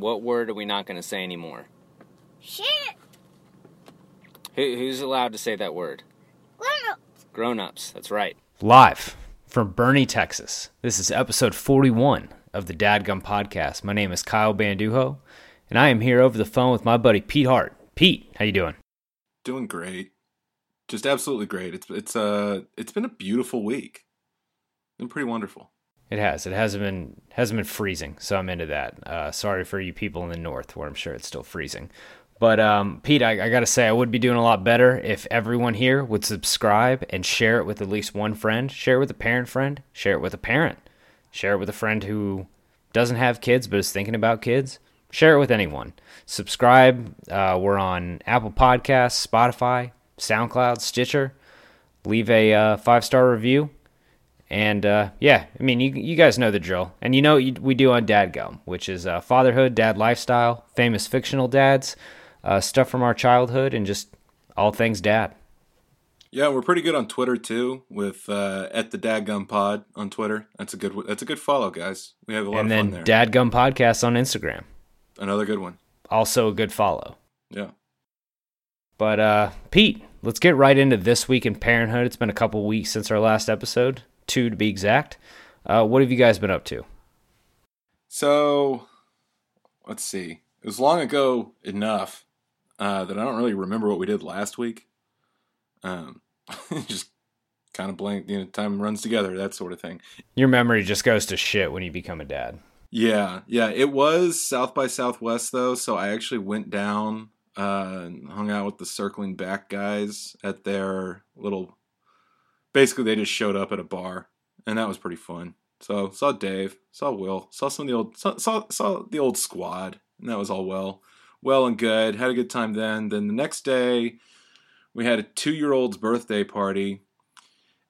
What word are we not going to say anymore? Shit. Who, who's allowed to say that word? Grown up. Grown ups. That's right. Live from Bernie, Texas. This is episode 41 of the Dadgum Podcast. My name is Kyle Banduho, and I am here over the phone with my buddy Pete Hart. Pete, how you doing? Doing great. Just absolutely great. It's it's uh it's been a beautiful week. Been pretty wonderful. It has. It hasn't been hasn't been freezing, so I'm into that. Uh, sorry for you people in the north, where I'm sure it's still freezing. But um, Pete, I, I got to say, I would be doing a lot better if everyone here would subscribe and share it with at least one friend. Share it with a parent friend. Share it with a parent. Share it with a friend who doesn't have kids but is thinking about kids. Share it with anyone. Subscribe. Uh, we're on Apple Podcasts, Spotify, SoundCloud, Stitcher. Leave a uh, five star review. And uh, yeah, I mean, you, you guys know the drill. And you know what we do on Dadgum, which is uh, fatherhood, dad lifestyle, famous fictional dads, uh, stuff from our childhood, and just all things dad. Yeah, we're pretty good on Twitter too, with uh, at the Dadgum Pod on Twitter. That's a good that's a good follow, guys. We have a lot and of then fun there. Dadgum Podcast on Instagram, Another good one. also a good follow. Yeah. But uh, Pete, let's get right into this week in parenthood. It's been a couple weeks since our last episode, two to be exact. Uh, what have you guys been up to? So, let's see. It was long ago enough uh, that I don't really remember what we did last week. Um, just kind of blank. You know, time runs together, that sort of thing. Your memory just goes to shit when you become a dad. Yeah, yeah. It was South by Southwest though, so I actually went down uh, and hung out with the circling back guys at their little. Basically, they just showed up at a bar, and that was pretty fun. So saw Dave, saw Will, saw some of the old saw saw, saw the old squad, and that was all well, well and good. Had a good time then. Then the next day, we had a two-year-old's birthday party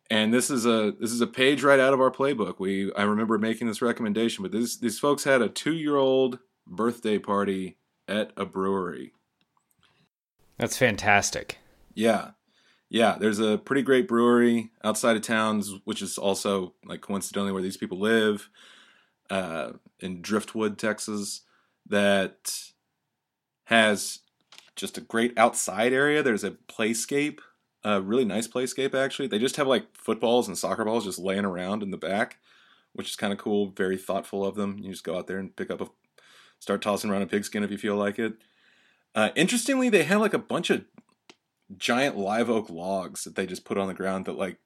and this is a this is a page right out of our playbook. We I remember making this recommendation, but this, these folks had a two year old birthday party at a brewery. That's fantastic. Yeah, yeah. There's a pretty great brewery outside of towns, which is also like coincidentally where these people live, uh, in Driftwood, Texas, that has just a great outside area. There's a playscape a really nice playscape actually. They just have like footballs and soccer balls just laying around in the back, which is kind of cool. Very thoughtful of them. You just go out there and pick up a, start tossing around a pigskin if you feel like it. Uh, interestingly, they have like a bunch of giant live oak logs that they just put on the ground that like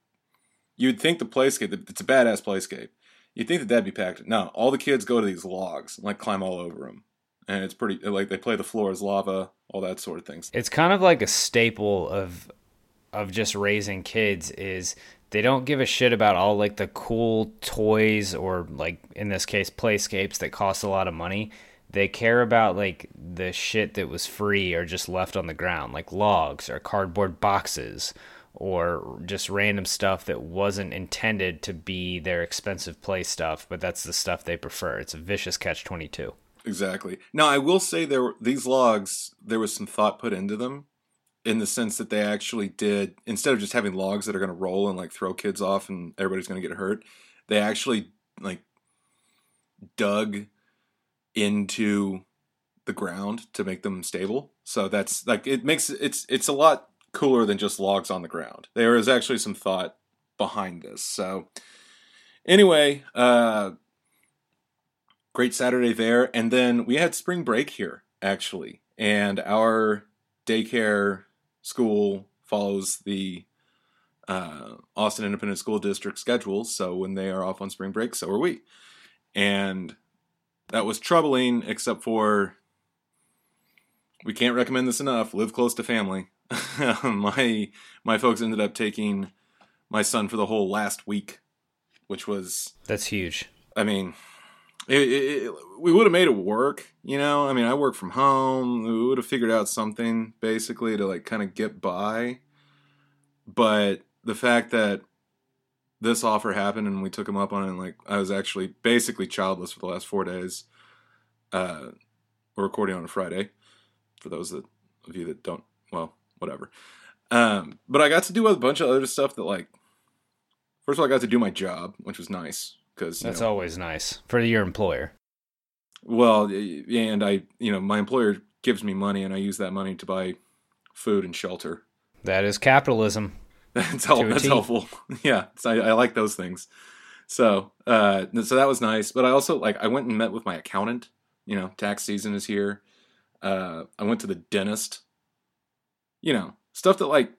you'd think the playscape it's a badass playscape. You'd think that that'd be packed. No, all the kids go to these logs and like climb all over them, and it's pretty like they play the floor as lava, all that sort of things. It's kind of like a staple of of just raising kids is they don't give a shit about all like the cool toys or like in this case playscapes that cost a lot of money. They care about like the shit that was free or just left on the ground, like logs or cardboard boxes or just random stuff that wasn't intended to be their expensive play stuff, but that's the stuff they prefer. It's a vicious catch 22. Exactly. Now, I will say there these logs. There was some thought put into them, in the sense that they actually did instead of just having logs that are going to roll and like throw kids off and everybody's going to get hurt. They actually like dug into the ground to make them stable. So that's like it makes it's it's a lot cooler than just logs on the ground. There is actually some thought behind this. So anyway, uh great Saturday there and then we had spring break here actually. And our daycare school follows the uh, Austin Independent School District schedule. So when they are off on spring break, so are we. And that was troubling, except for we can't recommend this enough. Live close to family. my my folks ended up taking my son for the whole last week, which was That's huge. I mean, it, it, it, we would have made it work, you know. I mean, I work from home. We would have figured out something basically to like kind of get by. But the fact that this offer happened and we took him up on it, and like I was actually basically childless for the last four days. Uh, we're recording on a Friday. For those that, of you that don't, well, whatever. Um, but I got to do a bunch of other stuff that like. First of all, I got to do my job, which was nice because That's know, always nice for your employer. Well, and I, you know, my employer gives me money, and I use that money to buy food and shelter. That is capitalism. That's help, That's helpful. yeah, so I, I like those things. So, uh, so that was nice. But I also like I went and met with my accountant. You know, tax season is here. Uh, I went to the dentist. You know, stuff that like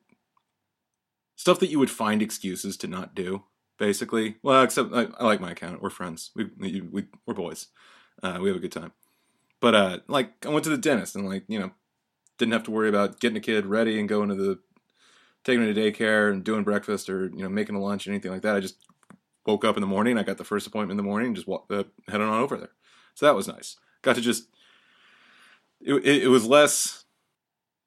stuff that you would find excuses to not do. Basically, well, except I, I like my accountant. We're friends. We we, we we're boys. Uh, we have a good time. But uh, like I went to the dentist and like you know didn't have to worry about getting a kid ready and going to the taking him to daycare and doing breakfast or you know making a lunch or anything like that. I just woke up in the morning. I got the first appointment in the morning just walked, uh, headed on over there. So that was nice. Got to just it, it, it was less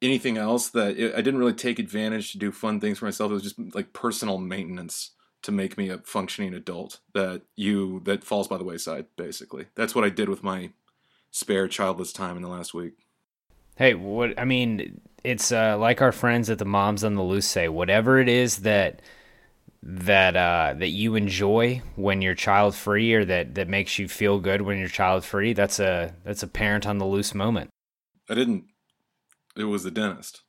anything else that it, I didn't really take advantage to do fun things for myself. It was just like personal maintenance to make me a functioning adult that you that falls by the wayside. Basically, that's what I did with my spare childless time in the last week. Hey, what I mean, it's uh, like our friends at the Moms on the Loose say, whatever it is that that uh, that you enjoy when you're child free, or that that makes you feel good when you're child free. That's a that's a parent on the loose moment. I didn't. It was the dentist.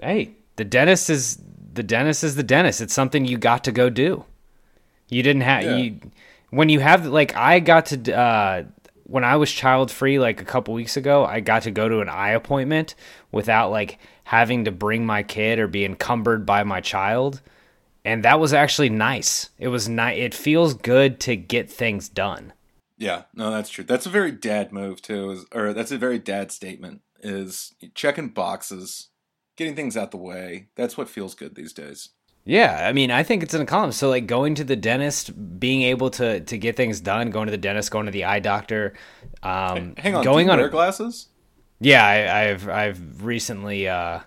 Hey, the dentist is the dentist is the dentist. It's something you got to go do. You didn't have Yeah. you when you have like I got to uh, when I was child free like a couple weeks ago. I got to go to an eye appointment without like having to bring my kid or be encumbered by my child, and that was actually nice. It was nice. It feels good to get things done. Yeah, no, that's true. That's a very dad move too, is, or that's a very dad statement. Is checking boxes, getting things out the way. That's what feels good these days. Yeah, I mean, I think it's an accomplishment. So, like going to the dentist, being able to to get things done, going to the dentist, going to the eye doctor, um, Hang on, going on wear a, glasses. Yeah, I, I've I've recently uh,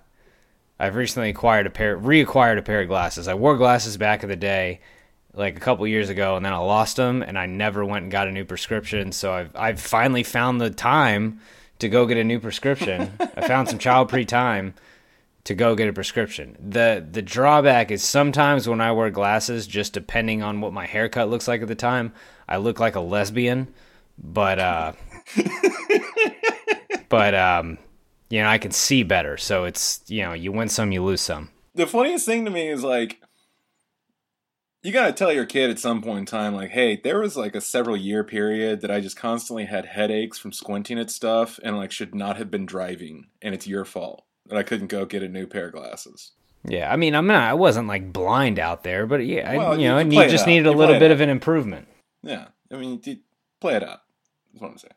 I've recently acquired a pair, reacquired a pair of glasses. I wore glasses back in the day, like a couple years ago, and then I lost them, and I never went and got a new prescription. So I've I've finally found the time to go get a new prescription. I found some child pre time to go get a prescription. the The drawback is sometimes when I wear glasses, just depending on what my haircut looks like at the time, I look like a lesbian. But uh, but um, you know, I can see better. So it's you know, you win some, you lose some. The funniest thing to me is like, you gotta tell your kid at some point in time, like, hey, there was like a several year period that I just constantly had headaches from squinting at stuff, and like should not have been driving, and it's your fault that I couldn't go get a new pair of glasses. Yeah, I mean, I'm not, I wasn't like blind out there, but yeah, I, you you- know, and you just out. needed a You little bit of an improvement. Yeah, I mean, play it out. That's what I'm saying.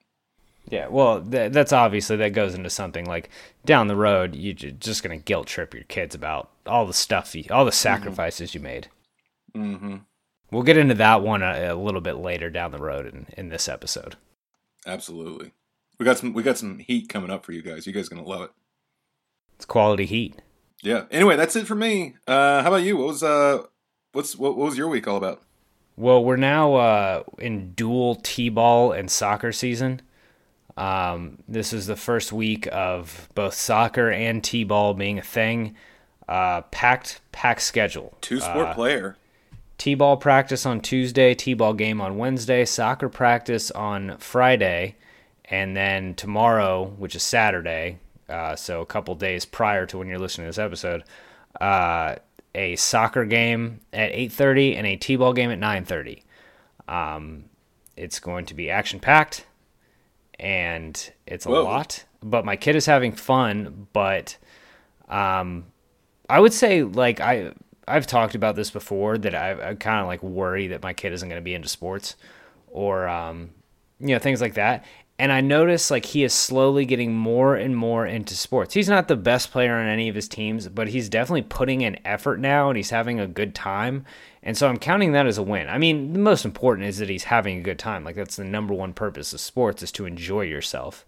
Yeah, well, th- that's obviously that goes into something like down the road, you're just gonna guilt trip your kids about all the stuff, you, all the sacrifices you made. Mm-hmm. We'll get into that one a, a little bit later down the road in, in this episode. Absolutely. We got some. We got some heat coming up for you guys. You guys are gonna love it. It's quality heat. Yeah. Anyway, that's it for me. Uh, how about you? What was uh, what's what, what was your week all about? Well, we're now uh, in dual t-ball and soccer season. Um, this is the first week of both soccer and t-ball being a thing. Uh, packed, packed schedule. Two sport Uh, player. T-ball practice on Tuesday, T-ball game on Wednesday, soccer practice on Friday, and then tomorrow, which is Saturday, uh, so a couple days prior to when you're listening to this episode, uh, a soccer game at 8:30 and a T-ball game at 9:30. Um, it's going to be action-packed, and it's a Whoa. lot. But my kid is having fun, but um, I would say like I I've talked about this before that I, I kind of like worry that my kid isn't going to be into sports or um, you know things like that. And I notice like he is slowly getting more and more into sports. He's not the best player on any of his teams, but he's definitely putting in effort now and he's having a good time. And so I'm counting that as a win. I mean, the most important is that he's having a good time. Like that's the number one purpose of sports is to enjoy yourself.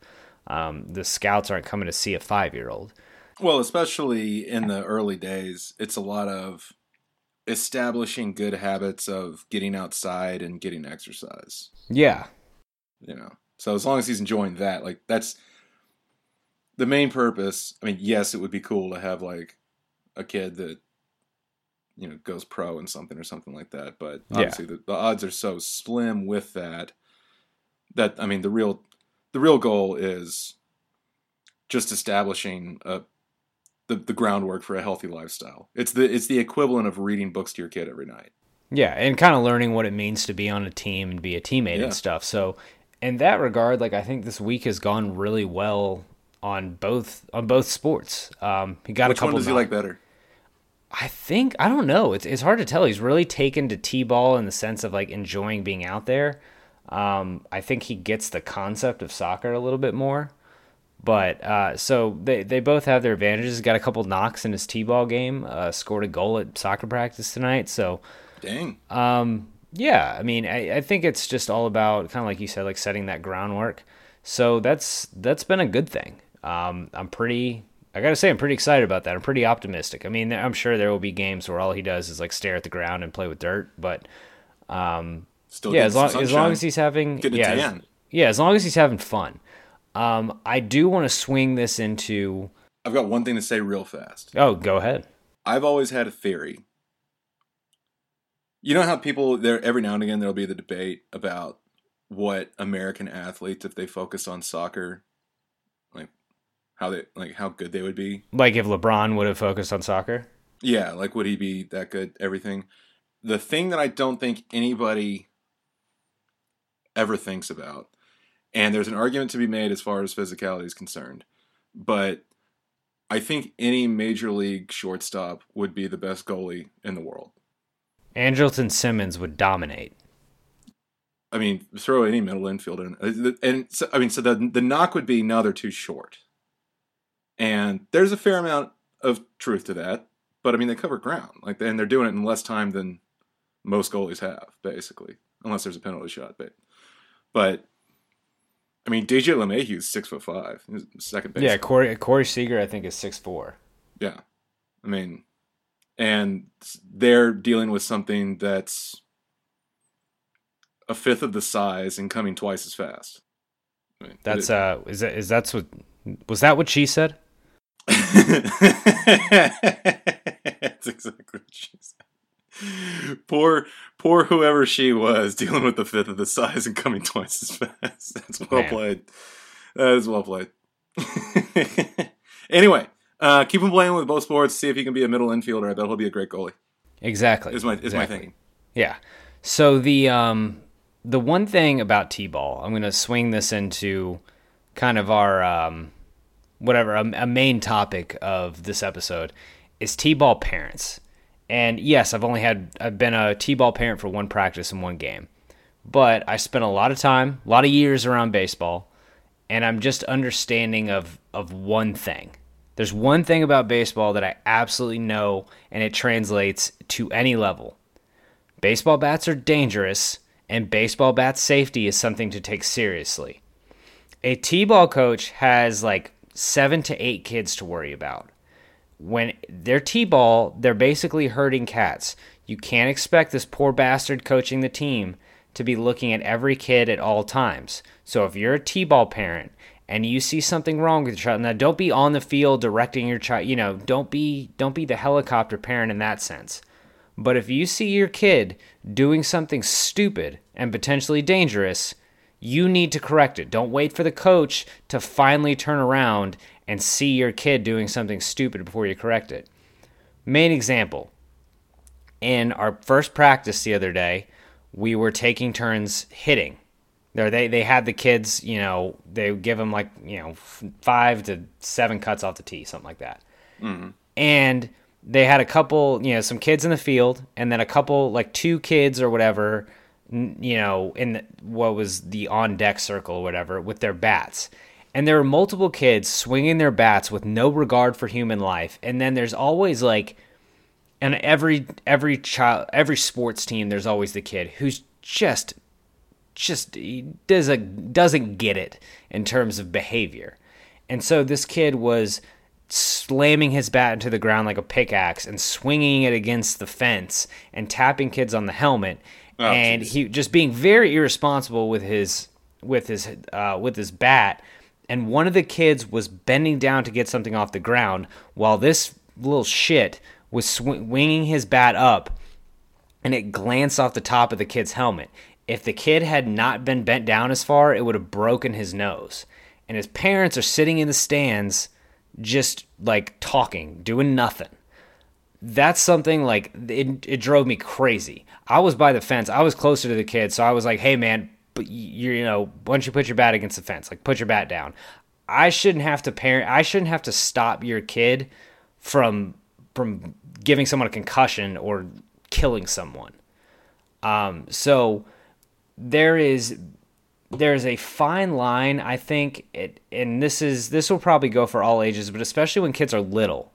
Um, the scouts aren't coming to see a five year old. Well, especially in the early days, it's a lot of establishing good habits of getting outside and getting exercise. Yeah, You know, so as long as he's enjoying that, like that's the main purpose. I mean, yes, it would be cool to have like a kid that you know goes pro in something or something like that, but Yeah. obviously the, the odds are so slim with that. That I mean, the real the real goal is just establishing a, the the groundwork for a healthy lifestyle. It's the it's the equivalent of reading books to your kid every night. Yeah, and kind of learning what it means to be on a team and be a teammate Yeah. and stuff. So, in that regard, like I think this week has gone really well on both on both sports. Um, he got Which a couple. Which one does he like better? I think I don't know. It's it's hard to tell. He's really taken to t-ball in the sense of like enjoying being out there. Um, I think he gets the concept of soccer a little bit more. But uh, so they they both have their advantages. he Got a couple knocks in his t-ball game. Uh, scored a goal at soccer practice tonight. So Dang. um, yeah, I mean, I, I think it's just all about kind of like you said, like setting that groundwork. So that's that's been a good thing. Um, I'm pretty. I gotta say, I'm pretty excited about that. I'm pretty optimistic. I mean, I'm sure there will be games where all he does is like stare at the ground and play with dirt. But um, Still yeah, as long as long as he's having yeah, as- yeah, as long as he's having fun. Um, I do want to swing this into. I've got one thing to say real fast. Oh, go ahead. I've always had a theory. You know how people there every now and again there'll be the debate about what American athletes if they focused on soccer, like how they like how good they would be. Like if LeBron would have focused on soccer. Yeah, like would he be that good? Everything. The thing that I don't think anybody ever thinks about, and there's an argument to be made as far as physicality is concerned, but I think any major league shortstop would be the best goalie in the world. Andrelton Simmons would dominate. I mean, throw any middle infielder, in, Uh, and so, I mean, so the the knock would be no, they're too short, and there's a fair amount of truth to that. But I mean, they cover ground, like, and they're doing it in less time than most goalies have, basically, unless there's a penalty shot. But, but I mean, DJ LeMahieu's six foot five, second base. Yeah, Corey Corey Seager, I think is six four. Yeah. I mean, and they're dealing with something that's a fifth of the size and coming twice as fast. I mean, That's uh, is that is that's what was that what she said? That's exactly what she said. Poor, poor whoever she was dealing with the fifth of the size and coming twice as fast. That's well Man. played. That is well played. anyway, uh, keep him playing with both sports. See if he can be a middle infielder. I bet he'll be a great goalie. Exactly. Is my is my exactly. thinking. Yeah. So the um the one thing about T-ball, I'm going to swing this into kind of our um whatever a, a main topic of this episode is T-ball parents. And yes, I've only had I've been a T-ball parent for one practice and one game. But I spent a lot of time, a lot of years around baseball, and I'm just understanding of of one thing. There's one thing about baseball that I absolutely know and it translates to any level. Baseball bats are dangerous, and baseball bat safety is something to take seriously. A T ball coach has like seven to eight kids to worry about. When they're T ball, they're basically herding cats. You can't expect this poor bastard coaching the team to be looking at every kid at all times. So if you're a T ball parent and you see something wrong with your child, now don't be on the field directing your child. You know, don't be don't be the helicopter parent in that sense. But if you see your kid doing something stupid and potentially dangerous, you need to correct it. Don't wait for the coach to finally turn around and see your kid doing something stupid before you correct it. Main example in our first practice the other day, we were taking turns hitting. There, they they had the kids, you know, they give them like you know f- five to seven cuts off the tee, something like that mm-hmm. and they had a couple, you know, some kids in the field, and then a couple, like two kids or whatever, you know, in the, what was the on deck circle or whatever, with their bats. And there were multiple kids swinging their bats with no regard for human life. And then there's always like, and every every child, every sports team, there's always the kid who's just just he doesn't doesn't get it in terms of behavior. And so this kid was slamming his bat into the ground like a pickaxe and swinging it against the fence and tapping kids on the helmet Oh, and jeez. he just being very irresponsible with his with his uh, with his bat and one of the kids was bending down to get something off the ground while this little shit was swinging his bat up and it glanced off the top of the kid's helmet. If the kid had not been bent down as far, it would have broken his nose. And his parents are sitting in the stands just like talking, doing nothing. That's something like it, it drove me crazy. I was by the fence. I was closer to the kid, so I was like, "Hey man, but you you know, don't you put your bat against the fence? Like put your bat down." I shouldn't have to parent I shouldn't have to stop your kid from from giving someone a concussion or killing someone. Um, so there is there's a fine line I think it, and this is this will probably go for all ages, but especially when kids are little.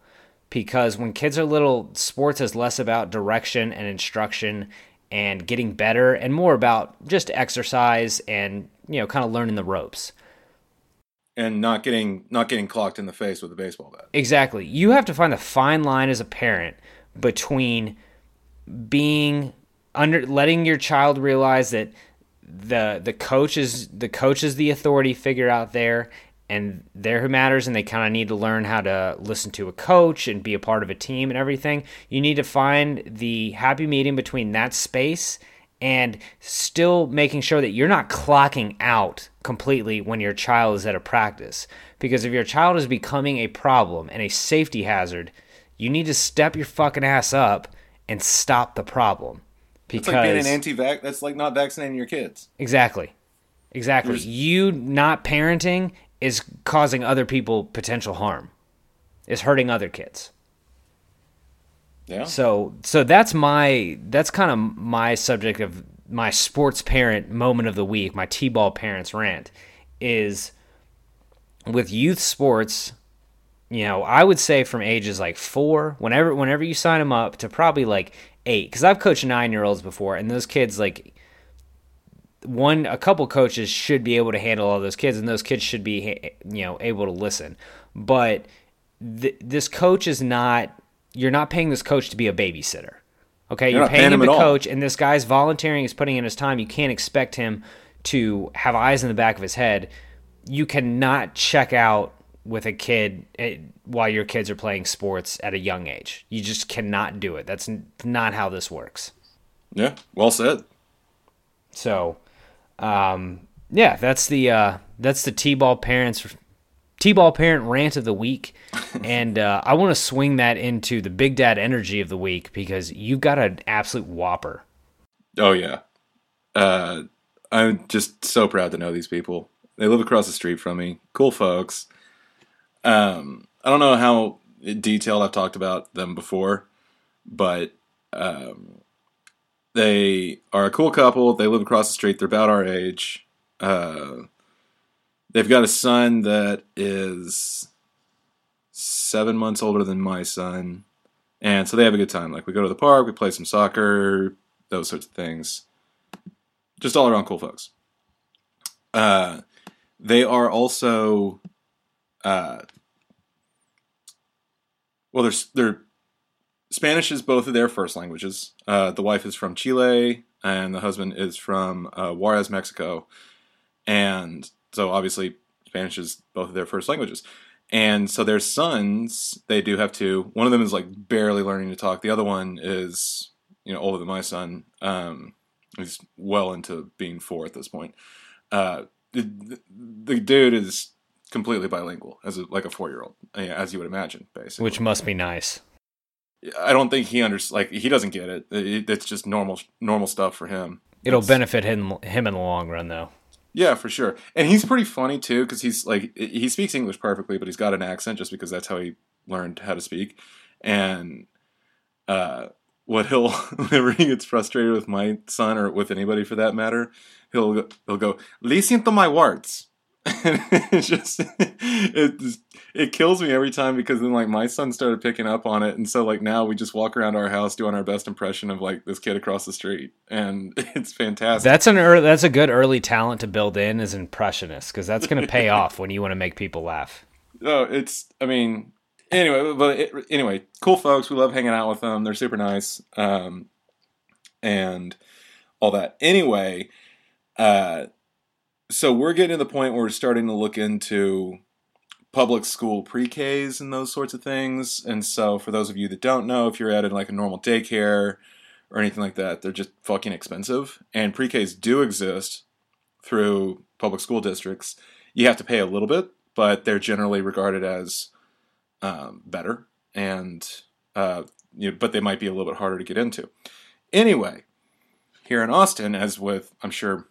Because when kids are little, sports is less about direction and instruction and getting better and more about just exercise and you know kind of learning the ropes and not getting not getting clocked in the face with a baseball bat. Exactly. You have to find the fine line as a parent between being under letting your child realize that the the coach is the coach is the authority figure out there and they're who matters and they kind of need to learn how to listen to a coach and be a part of a team and everything. You need to find the happy medium between that space and still making sure that you're not clocking out completely when your child is at a practice. Because if your child is becoming a problem and a safety hazard, you need to step your fucking ass up and stop the problem. Because it's like being an anti-vax. That's like not vaccinating your kids. Exactly, exactly. There's... You not parenting is causing other people potential harm. Is hurting other kids. Yeah. So so that's my that's kind of my subject of my sports parent moment of the week, my T-ball parents rant is with youth sports, you know, I would say from ages like 4, whenever whenever you sign them up to probably like 8 cuz I've coached 9-year-olds before and those kids like one a couple coaches should be able to handle all those kids and those kids should be you know able to listen. But th- this coach is not you're not paying this coach to be a babysitter. Okay, you're, you're paying, paying, him to coach, and this guy's volunteering, he's putting in his time. You can't expect him to have eyes in the back of his head. You cannot check out with a kid eh, while your kids are playing sports at a young age. You just cannot do it. That's not how this works. Yeah, well said. So, um, yeah, that's the uh, that's the T-ball parents T-ball parent rant of the week, and uh, I want to swing that into the Big Dad energy of the week because you've got an absolute whopper. Oh yeah, uh, I'm just so proud to know these people. They live across the street from me. Cool folks. Um, I don't know how detailed I've talked about them before, but um, they are a cool couple. They live across the street. They're about our age. Uh, They've got a son that is seven months older than my son. And so they have a good time. Like we go to the park, we play some soccer, those sorts of things. Just all around cool folks. Uh, they are also, uh, well, they're, they're Spanish is both of their first languages. Uh, the wife is from Chile, and the husband is from uh, Juarez, Mexico. And so obviously Spanish is both of their first languages. And so their sons, they do have two. One of them is like barely learning to talk. The other one is, you know, older than my son. Um, he's well into being four at this point. Uh, the, the dude is completely bilingual as a, like a four year old, as you would imagine, basically. Which must be nice. I don't think he under like he doesn't get it. it. It's just normal normal stuff for him. It'll it's, benefit him him in the long run, though. Yeah, for sure. And he's pretty funny too because he's like he speaks English perfectly, but he's got an accent just because that's how he learned how to speak. And uh, what he'll whenever he gets frustrated with my son or with anybody for that matter, he'll he'll go listen to my words. it's just it it kills me every time because then like my son started picking up on it. And so like now we just walk around our house doing our best impression of like this kid across the street. And it's fantastic. That's an early, that's a good early talent to build in as impressionist because that's going to pay off when you want to make people laugh. Oh it's i mean anyway but it, anyway cool folks. We love hanging out with them. They're super nice um and all that. Anyway uh so we're getting to the point where we're starting to look into public school pre-Ks and those sorts of things. And so for those of you that don't know, if you're at like a normal daycare or anything like that. They're just fucking expensive. And pre-Ks do exist through public school districts. You have to pay a little bit, but they're generally regarded as um, better, and uh, you know, but they might be a little bit harder to get into. Anyway, here in Austin, as with I'm sure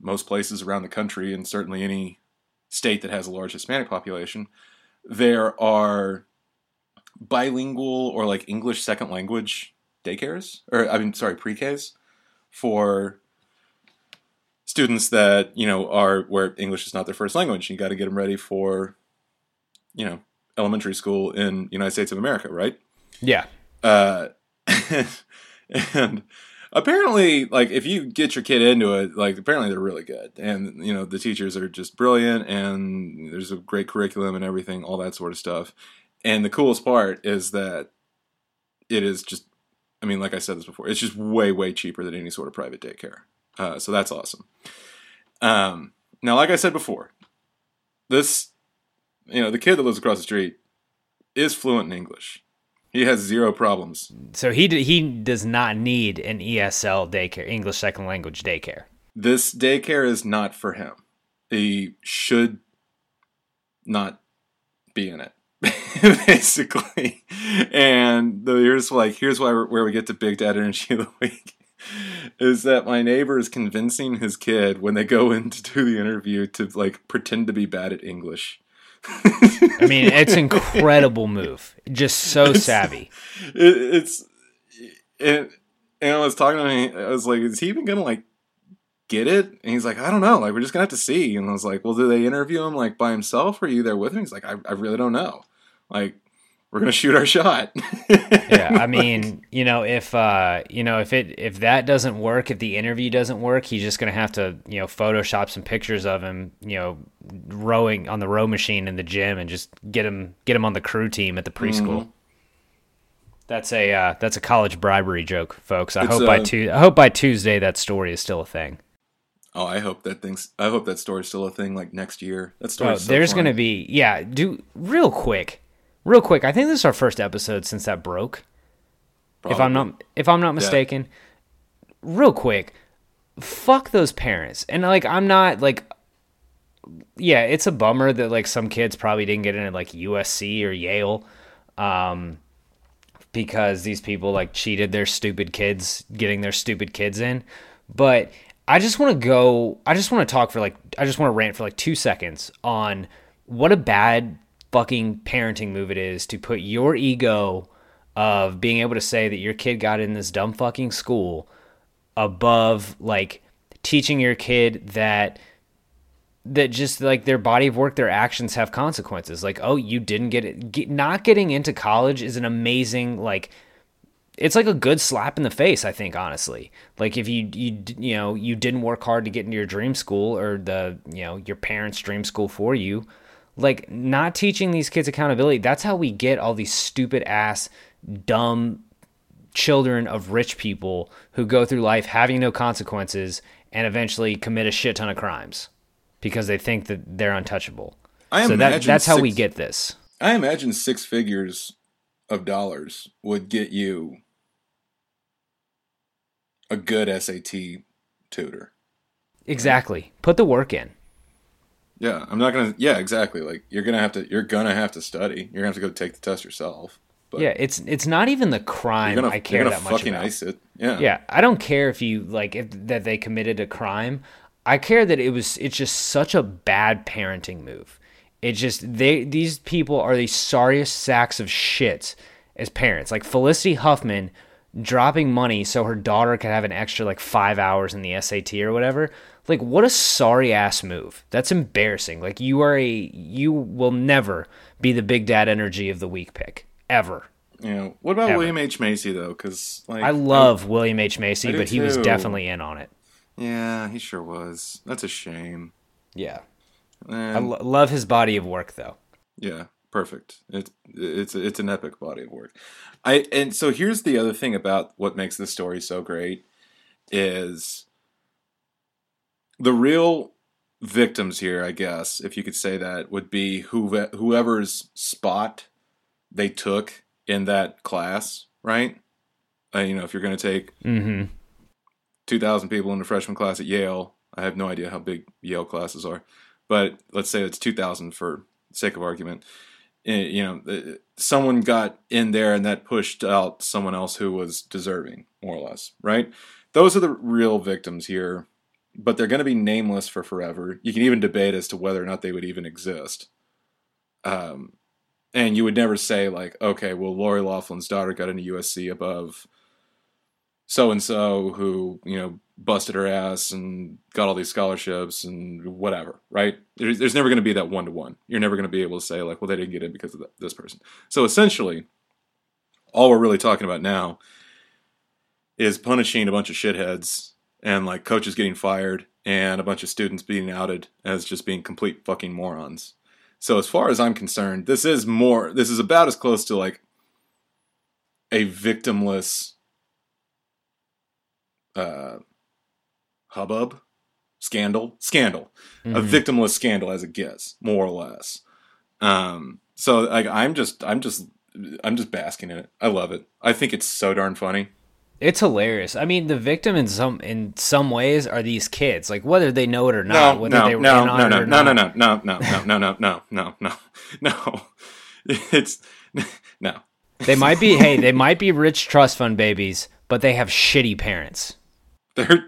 most places around the country, and certainly any state that has a large Hispanic population, there are bilingual or like English second language daycares, or I mean, sorry, pre-Ks for students that you know are where English is not their first language. You got to get them ready for, you know, elementary school in United States of America, right? Yeah. Uh, and apparently, like if you get your kid into it, like apparently they're really good, and you know the teachers are just brilliant, and there's a great curriculum and everything, all that sort of stuff. And the coolest part is that it is just, I mean, like I said this before, it's just way way cheaper than any sort of private daycare. Uh, so that's awesome. Um, now, like I said before, this, you know, the kid that lives across the street is fluent in English. He has zero problems. So he d- he does not need an ESL daycare, English second language daycare. This daycare is not for him. He should not be in it, basically. And the, here's like here's why where we get to Big Dad Energy of the Week is that my neighbor is convincing his kid when they go in to do the interview to like pretend to be bad at English. I mean, it's incredible move. Just so savvy. It, it's and and I was talking to him. I was like, "Is he even gonna like get it?" And he's like, "I don't know. Like, we're just gonna have to see." And I was like, "Well, do they interview him like by himself, or are you there with him?" He's like, "I, I really don't know. Like, we're gonna shoot our shot." yeah, I mean, you know, if uh, you know, if it if that doesn't work, if the interview doesn't work, he's just gonna have to, you know, Photoshop some pictures of him, you know, rowing on the row machine in the gym, and just get him get him on the crew team at the preschool. Mm-hmm. That's a uh, that's a college bribery joke, folks. I It's, hope by uh, tu- I hope by Tuesday that story is still a thing. oh, I hope that thing's. I hope that story's still a thing like next year. That story. Oh, there's going to be yeah. Do real quick, real quick. I think this is our first episode since that broke. If I'm not if I'm not mistaken, real quick, fuck those parents. And like I'm not like yeah, it's a bummer that like some kids probably didn't get into like USC or Yale um because these people like cheated their stupid kids getting their stupid kids in. But I just want to go I just want to talk for like I just want to rant for like 2 seconds on what a bad fucking parenting move it is to put your ego of being able to say that your kid got in this dumb fucking school above like teaching your kid that that just like their body of work their actions have consequences. Like oh you didn't get it. Get, not getting into college is an amazing like it's like a good slap in the face i think honestly. Like if you you you know you didn't work hard to get into your dream school or the you know your parents dream school for you like not teaching these kids accountability that's how we get all these stupid ass dumb children of rich people who go through life having no consequences and eventually commit a shit ton of crimes because they think that they're untouchable. I so that imagine that's how we get this. I imagine six figures of dollars would get you a good SAT tutor. Exactly. Put the work in. Yeah, I'm not gonna. Yeah, exactly. Like you're gonna have to. You're gonna have to study. You're gonna have to go take the test yourself. But yeah, it's it's not even the crime gonna, I care that much fucking about. ice it. Yeah. Yeah, I don't care if you like if that they committed a crime. I care that it was it's just such a bad parenting move. It just they these people are the sorriest sacks of shit as parents. Like Felicity Huffman dropping money so her daughter could have an extra like 5 hours in the SAT or whatever. Like what a sorry ass move. That's embarrassing. Like you are a you will never be the big dad energy of the week pick ever. You know, what about Ever. William H Macy though? Because like I love William H Macy, but he was definitely in on it. yeah, he sure was. That's a shame. Yeah. I lo- love his body of work though. yeah, perfect. It's it's it's an epic body of work. I and so here's the other thing about what makes this story so great is the real victims here, I guess, if you could say that, would be who whoever's spot they took in that class, right? Uh, you know, if you're going to take Mm-hmm. 2,000 people in the freshman class at Yale, I have no idea how big Yale classes are, but let's say it's 2,000 for sake of argument. Eh, You know, eh, someone got in there and that pushed out someone else who was deserving, more or less, right? Those are the real victims here, but they're going to be nameless for forever. You can even debate as to whether or not they would even exist. Um, and you would never say like, okay, well, Lori Laughlin's daughter got into USC above so and so who you know busted her ass and got all these scholarships and whatever, right? There's, there's never going to be that one to one. You're never going to be able to say like, well, they didn't get in because of this person. So essentially, all we're really talking about now is punishing a bunch of shitheads and like coaches getting fired and a bunch of students being outed as just being complete fucking morons. So as far as I'm concerned, this is more this is about as close to like a victimless uh hubbub scandal scandal a Mhm. victimless scandal as it gets more or less um so like i'm just i'm just i'm just basking in it i love it i think it's so darn funny It's hilarious. I mean, the victim in some in some ways are these kids, like whether they know it or no not, whether no they were no in on no it no or no no no no no no no no no no no it's no They might be, hey, they might be rich trust fund babies, but they have shitty parents. they're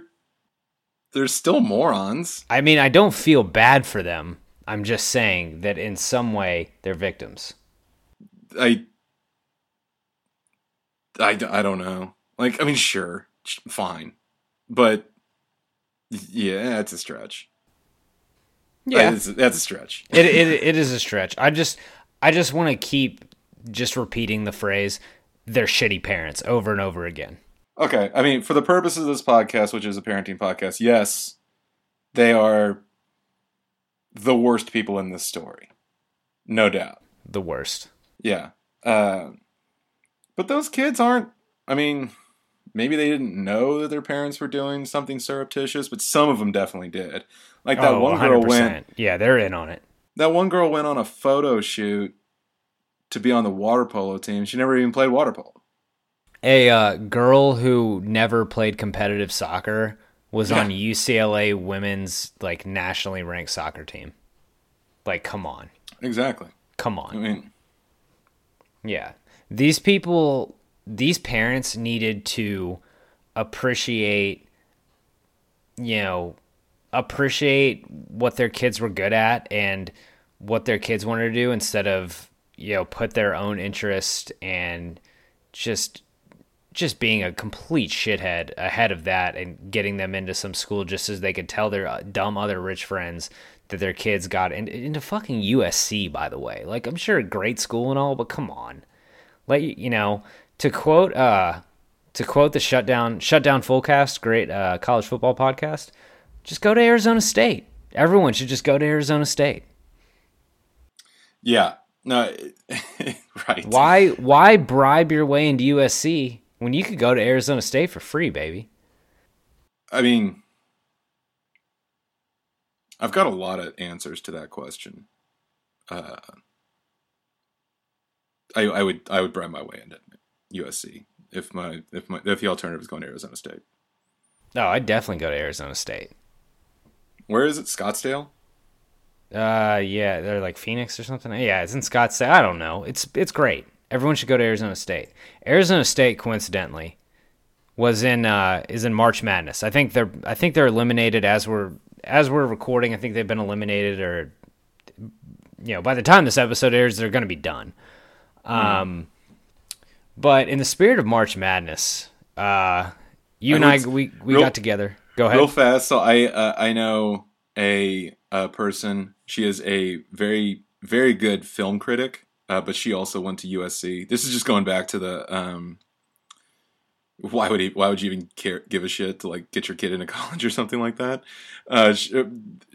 they're still morons I mean, I don't feel bad for them. I'm just saying that in some way they're victims. I, I, I don't know. Like, I mean, sure, fine, but yeah, that's a stretch. that's, that's a stretch. it, it it is a stretch. I just I just want to keep just repeating the phrase "they're shitty parents" over and over again. Okay, I mean, for the purposes of this podcast, which is a parenting podcast, yes, they are the worst people in this story, no doubt. The worst. Yeah, uh, but those kids aren't. I mean, maybe they didn't know that their parents were doing something surreptitious, but some of them definitely did. Like that oh, one girl 100%. went. Yeah, they're in on it. That one girl went on a photo shoot to be on the water polo team. She never even played water polo. A uh, girl who never played competitive soccer was Yeah. on UCLA women's like nationally ranked soccer team. Like, come on, Exactly. come on. I mean, Yeah. These people, these parents needed to appreciate, you know, appreciate what their kids were good at and what their kids wanted to do instead of, you know, put their own interest and just just being a complete shithead ahead of that and getting them into some school just as they could tell their uh, dumb other rich friends that their kids got in, into fucking USC by the way. Like I'm sure a great school and all, but come on. Let you, you know, to quote uh to quote the shutdown shutdown fullcast, great uh college football podcast, just go to Arizona State. Everyone should just go to Arizona State. yeah. No, right. Why why bribe your way into USC when you could go to Arizona State for free, baby? I mean, I've got a lot of answers to that question. Uh, I, I would I would bribe my way into USC if my if my if the alternative is going to Arizona State. No, I'd definitely go to Arizona State. Where is it? Scottsdale. Uh, yeah, they're like Phoenix or something. Yeah, it's in Scottsdale. I don't know. It's it's great. Everyone should go to Arizona State. Arizona State, coincidentally, was in uh is in March Madness. I think they're I think they're eliminated as we're as we're recording. I think they've been eliminated, or you know, by the time this episode airs, they're going to be done. Um, but in the spirit of March Madness, uh, you I and I we we real- got together. Go ahead. Real fast. So I uh, I know a, a person. She is a very very good film critic, uh, but she also went to USC. This is just going back to the um, why would he, why would you even care give a shit to like get your kid into college or something like that? Uh, she,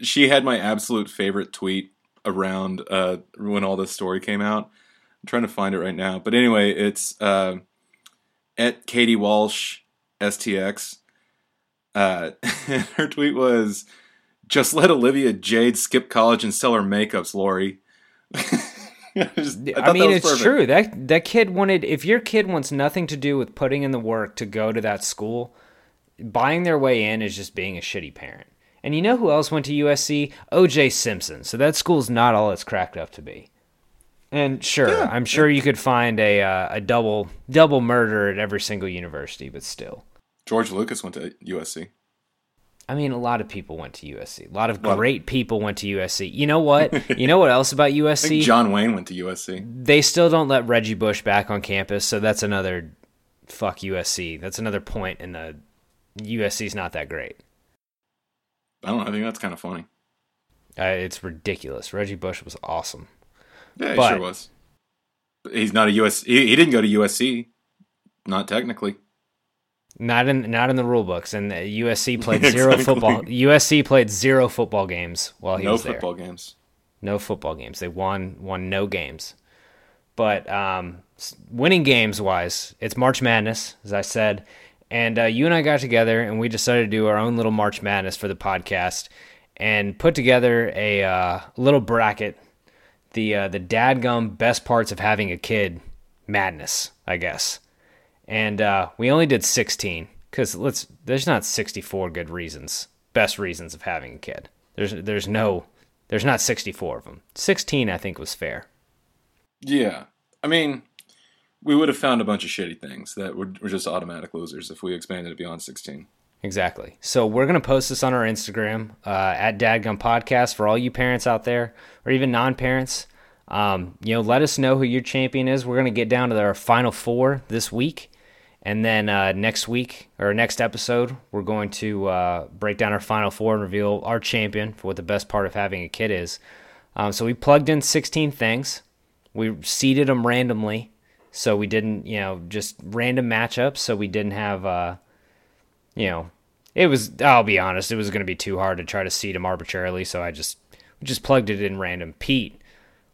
she had my absolute favorite tweet around uh, when all this story came out. I'm trying to find it right now, but anyway, it's uh, at Katie Walsh STX. Uh, her tweet was, "Just let Olivia Jade skip college and sell her makeups, Lori." Just- I, that mean, it's perfect. true. That that kid wanted. If your kid wants nothing to do with putting in the work to go to that school, buying their way in is just being a shitty parent. And you know who else went to USC? O.J. Simpson. So that school's not all it's cracked up to be. And sure, Yeah. I'm sure you could find a uh, a double double murder at every single university, but still. George Lucas went to USC. I mean, a lot of people went to USC. A lot of of- great people went to USC. You know what? you know what else about I think USC? John Wayne went to USC. they still don't let Reggie Bush back on campus, so that's another fuck USC. That's another point in the USC's not that great. I don't know. I think that's kind of funny. Uh, it's ridiculous. Reggie Bush was awesome. Yeah, he But- sure was. But he's not a US. He, he didn't go to USC. Not technically. Not in not in the rule books, and uh, USC played Yeah, zero football. USC played zero football games while he no was there. No football games. No football games. They won won no games. But um, winning games wise, it's March Madness, as I said, and uh, you and I got together and we decided to do our own little March Madness for the podcast and put together a uh, little bracket, the uh, the dadgum best parts of having a kid madness, I guess. And uh, we only did sixteen because let's there's not sixty four good reasons, best reasons of having a kid. There's there's no there's not 64 of them. 16, I think, was fair. Yeah, I mean, we would have found a bunch of shitty things that were, were just automatic losers if we expanded it beyond sixteen. Exactly. So we're gonna post this on our Instagram uh, at Dadgum Podcast for all you parents out there, or even non-parents. Um, you know, let us know who your champion is. We're gonna get down to our final four this week, and then uh, next week or next episode, we're going to uh, break down our final four and reveal our champion for what the best part of having a kid is. Um, so we plugged in 16 things. We seeded them randomly, so we didn't, you know, just random matchups. So we didn't have. Uh, you know, it was. I'll be honest, it was going to be too hard to try to seed him arbitrarily, so I just just plugged it in random. Pete,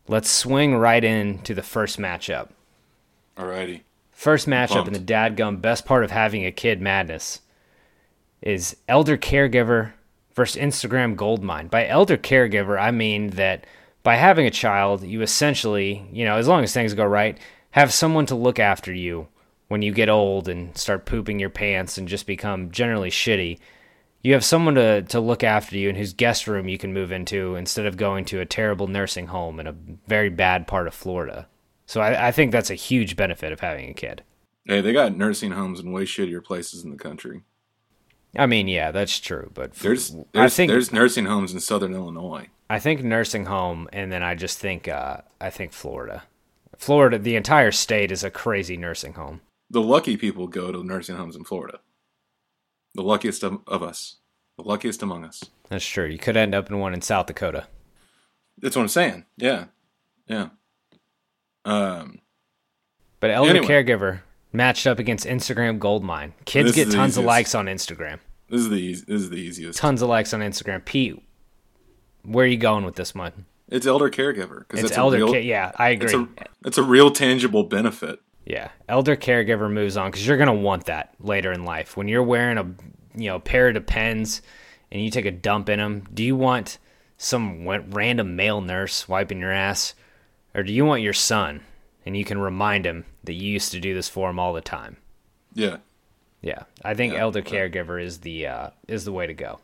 let's swing right into the first matchup. Alrighty. First matchup in the dadgum best part of having a kid madness is elder caregiver versus Instagram goldmine. By elder caregiver, I mean that by having a child, you essentially, you know, as long as things go right, have someone to look after you when you get old and start pooping your pants and just become generally shitty. You have someone to, to look after you and whose guest room you can move into instead of going to a terrible nursing home in a very bad part of Florida. So I, I think that's a huge benefit of having a kid. Hey, they got nursing homes in way shittier places in the country. I mean, yeah, that's true, but f- There's I there's, think there's nursing homes in Southern Illinois. I think nursing home, and then I just think uh, I think Florida, Florida, the entire state is a crazy nursing home. The lucky people go to nursing homes in Florida. The luckiest of, of us. The luckiest among us. That's true. You could end up in one in South Dakota. That's what I'm saying. Yeah. Yeah. Um, But elder Anyway. caregiver matched up against Instagram goldmine. Kids This get tons of likes on Instagram. this is the eas- this is the easiest. Tons of likes on Instagram. Pete, where are you going with this one? It's elder caregiver because It's elder. a real, ca- yeah, I agree. it's a it's a real tangible benefit. Yeah, elder caregiver moves on because you're gonna want that later in life when you're wearing a you know pair of Depends and you take a dump in them. Do you want some random male nurse wiping your ass, or do you want your son and you can remind him that you used to do this for him all the time? Yeah. Yeah, I think Yeah, elder yeah. caregiver is the uh, is the way to go.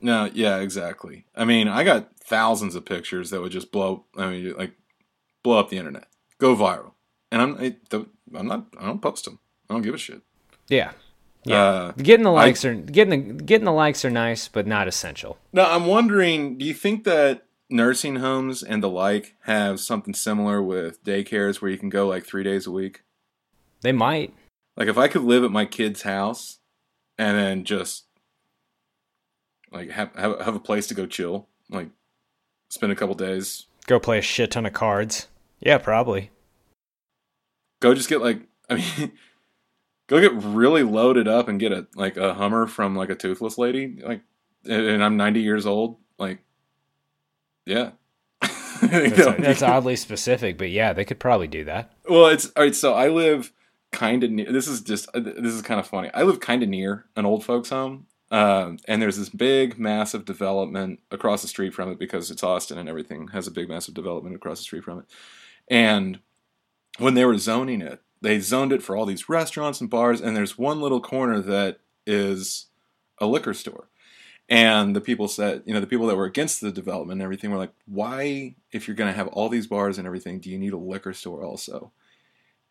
No, yeah, exactly. I mean, I got thousands of pictures that would just blow. I mean, like blow up the internet, go viral, and I'm I, don't- I'm not. I don't post them. I don't give a shit. Yeah, yeah. Uh, getting the I- likes are getting the getting the likes are nice, but not essential. Now, I'm wondering, do you think that nursing homes and the like have something similar with daycares where you can go like three days a week? They might. Like, if I could live at my kid's house and then just like have have, have a place to go chill, like spend a couple days, Go play a shit ton of cards. Yeah, probably. Go just get like, I mean, go get really loaded up and get a like a Hummer from like a toothless lady, like, and I'm 90 years old, like, yeah. That's, be- that's oddly specific, but yeah, they could probably do that. Well, it's all right. So I live kind of near. This is just uh, this is kind of funny. I live kind of near an old folks' home, um, and there's this big, massive development across the street from it because it's Austin and everything has a big, massive development across the street from it. And when they were zoning it, they zoned it for all these restaurants and bars, and there's one little corner that is a liquor store. And the people said, you know, the people that were against the development and everything were like, why, if you're going to have all these bars and everything, do you need a liquor store also?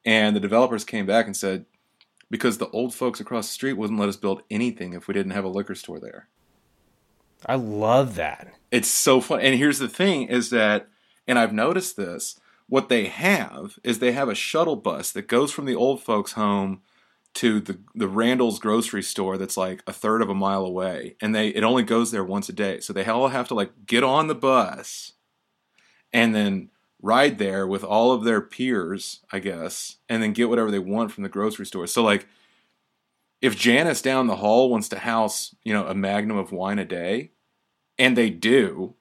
And the developers came back and said, because the old folks across the street wouldn't let us build anything if we didn't have a liquor store there. I love that. It's so fun. And here's the thing is that, and I've noticed this, what they have is they have a shuttle bus that goes from the old folks' home to the the Randall's grocery store that's like a third of a mile away, and they it only goes there once a day. So they all have to like get on the bus, and then ride there with all of their peers, I guess, and then get whatever they want from the grocery store. So like, if Janice down the hall wants to house you know a magnum of wine a day, and they do.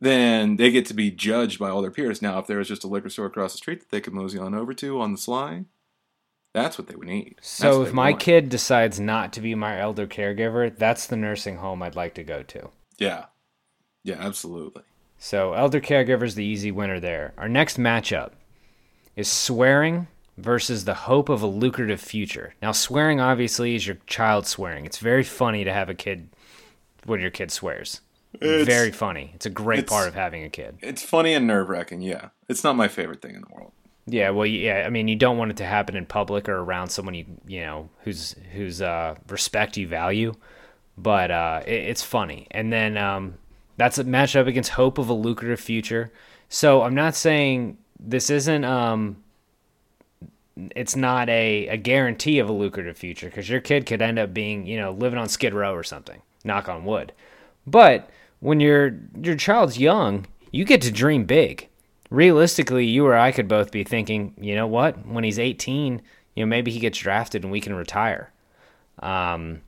Then they get to be judged by all their peers. Now, if there was just a liquor store across the street that they could mosey on over to on the sly, that's what they would need. So if my want. kid decides not to be my elder caregiver, that's the nursing home I'd like to go to. yeah, yeah, absolutely. So elder caregiver's the easy winner there. Our next matchup is swearing versus the hope of a lucrative future. Now swearing obviously is your child swearing. It's very funny to have a kid when your kid swears. It's- very funny. It's a great it's- part of having a kid. It's funny and nerve wracking. Yeah, it's not my favorite thing in the world. Yeah, well, yeah. I mean, you don't want it to happen in public or around someone you you know who's whose uh, respect you value, but uh, it, it's funny. And then um, that's a matchup against hope of a lucrative future. So I'm not saying this isn't um, it's not a, a guarantee of a lucrative future because your kid could end up being you know living on Skid Row or something. Knock on wood. But when your your child's young, you get to dream big. Realistically, you or I could both be thinking, you know what? When he's 18, you know maybe he gets drafted and we can retire. Um,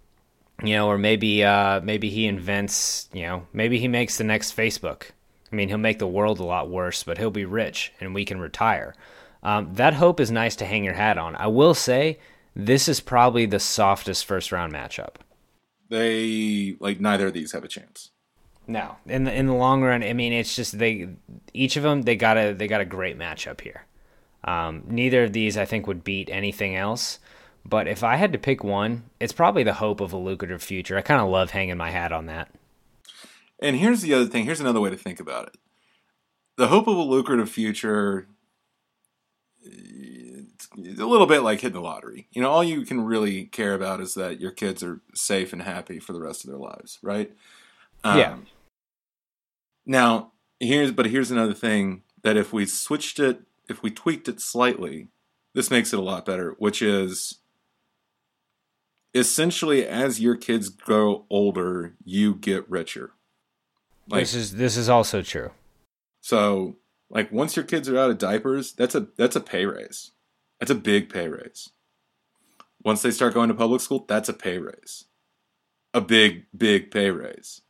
you know, or maybe uh, maybe he invents, you know, maybe he makes the next Facebook. I mean, he'll make the world a lot worse, but he'll be rich and we can retire. Um, that hope is nice to hang your hat on. I will say this is probably the softest first round matchup. They like neither of these have a chance. No, in the in the long run, I mean, it's just they each of them they got a they got a great matchup here. Um, neither of these I think would beat anything else. But if I had to pick one, it's probably the hope of a lucrative future. I kind of love hanging my hat on that. And here's the other thing. Here's another way to think about it. The hope of a lucrative future. It's it's a little bit like hitting the lottery. You know, all you can really care about is that your kids are safe and happy for the rest of their lives, right? Yeah. Now, here's but here's another thing that if we switched it, if we tweaked it slightly, this makes it a lot better, which is essentially as your kids grow older, you get richer. Like this is this is also true. so like once your kids are out of diapers, that's a that's a pay raise. That's a big pay raise. Once they start going to public school, that's a pay raise. A big, big pay raise.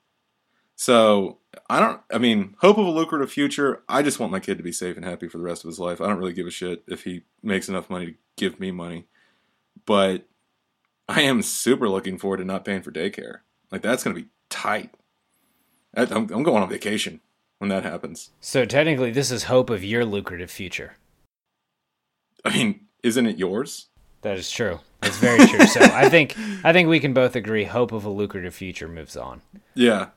So I don't I mean, hope of a lucrative future, I just want my kid to be safe and happy for the rest of his life. I don't really give a shit if he makes enough money to give me money. But I am super looking forward to not paying for daycare. Like that's gonna be tight. I'm, I'm going on vacation when that happens. So technically, this is hope of your lucrative future. I mean, isn't it yours? That is true. That's very true. So I think I think we can both agree hope of a lucrative future moves on. Yeah.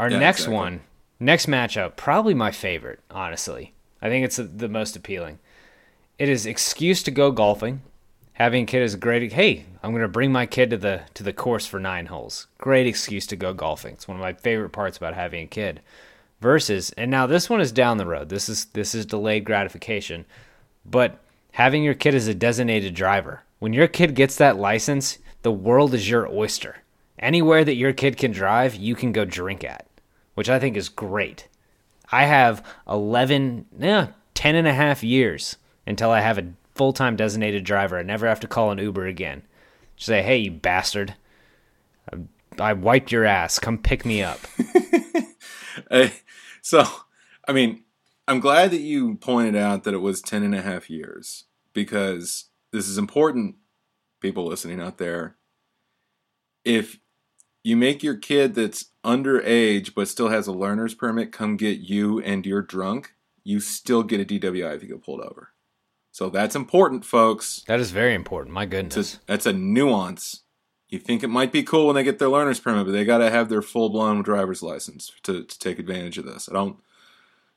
Our Yeah, next exactly. one, next matchup, probably my favorite, honestly. I think it's the most appealing. It is excuse to go golfing. Having a kid is a great. Hey, I'm going to bring my kid to the to the course for nine holes. Great excuse to go golfing. It's one of my favorite parts about having a kid. Versus, and now this one is down the road. This is this is delayed gratification, but having your kid as a designated driver. When your kid gets that license, the world is your oyster. Anywhere that your kid can drive, you can go drink at, which I think is great. I have 11, eh, 10 and a half years until I have a full time designated driver. I never have to call an Uber again. Just say, hey, you bastard. I, I wiped your ass. Come pick me up. Uh, so, I mean, I'm glad that you pointed out that it was 10 and a half years because this is important, people listening out there. If you make your kid that's underage but still has a learner's permit come get you and you're drunk, you still get a DWI if you get pulled over. So that's important, folks. That is very important. My goodness. a, that's a nuance. You think it might be cool when they get their learner's permit, but they got to have their full blown driver's license to, to take advantage of this. I don't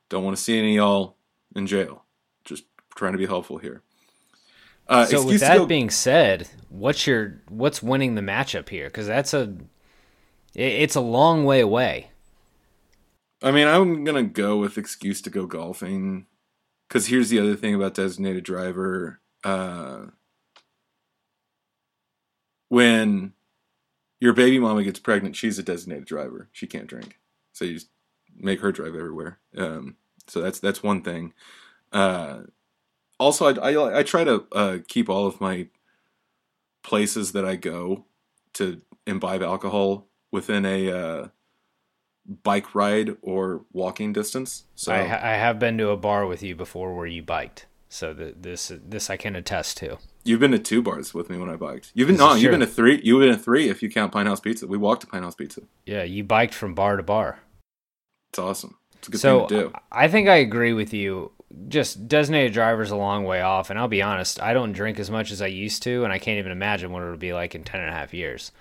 don't want to see any of y'all in jail. Just trying to be helpful here. Uh, so with that go- being said, what's your what's winning the matchup here? Because that's a it's a long way away. I mean, I'm gonna go with excuse to go golfing, because here's the other thing about designated driver. Uh, when your baby mama gets pregnant, she's a designated driver. She can't drink, so you just make her drive everywhere. Um, so that's that's one thing. Uh, also, I, I I try to uh, keep all of my places that I go to imbibe alcohol within a uh, bike ride or walking distance. So I, ha- I have been to a bar with you before where you biked, so the, this this I can attest to. you've been to two bars with me when I biked. You've been This no, you've true. been to three. You've been to three if you count Pinthouse Pizza. We walked to Pinthouse Pizza. Yeah, you biked from bar to bar. It's awesome. It's a good so thing to do. I think I agree with you. Just designated driver's a long way off, and I'll be honest, I don't drink as much as I used to, and I can't even imagine what it'll be like in ten and a half years.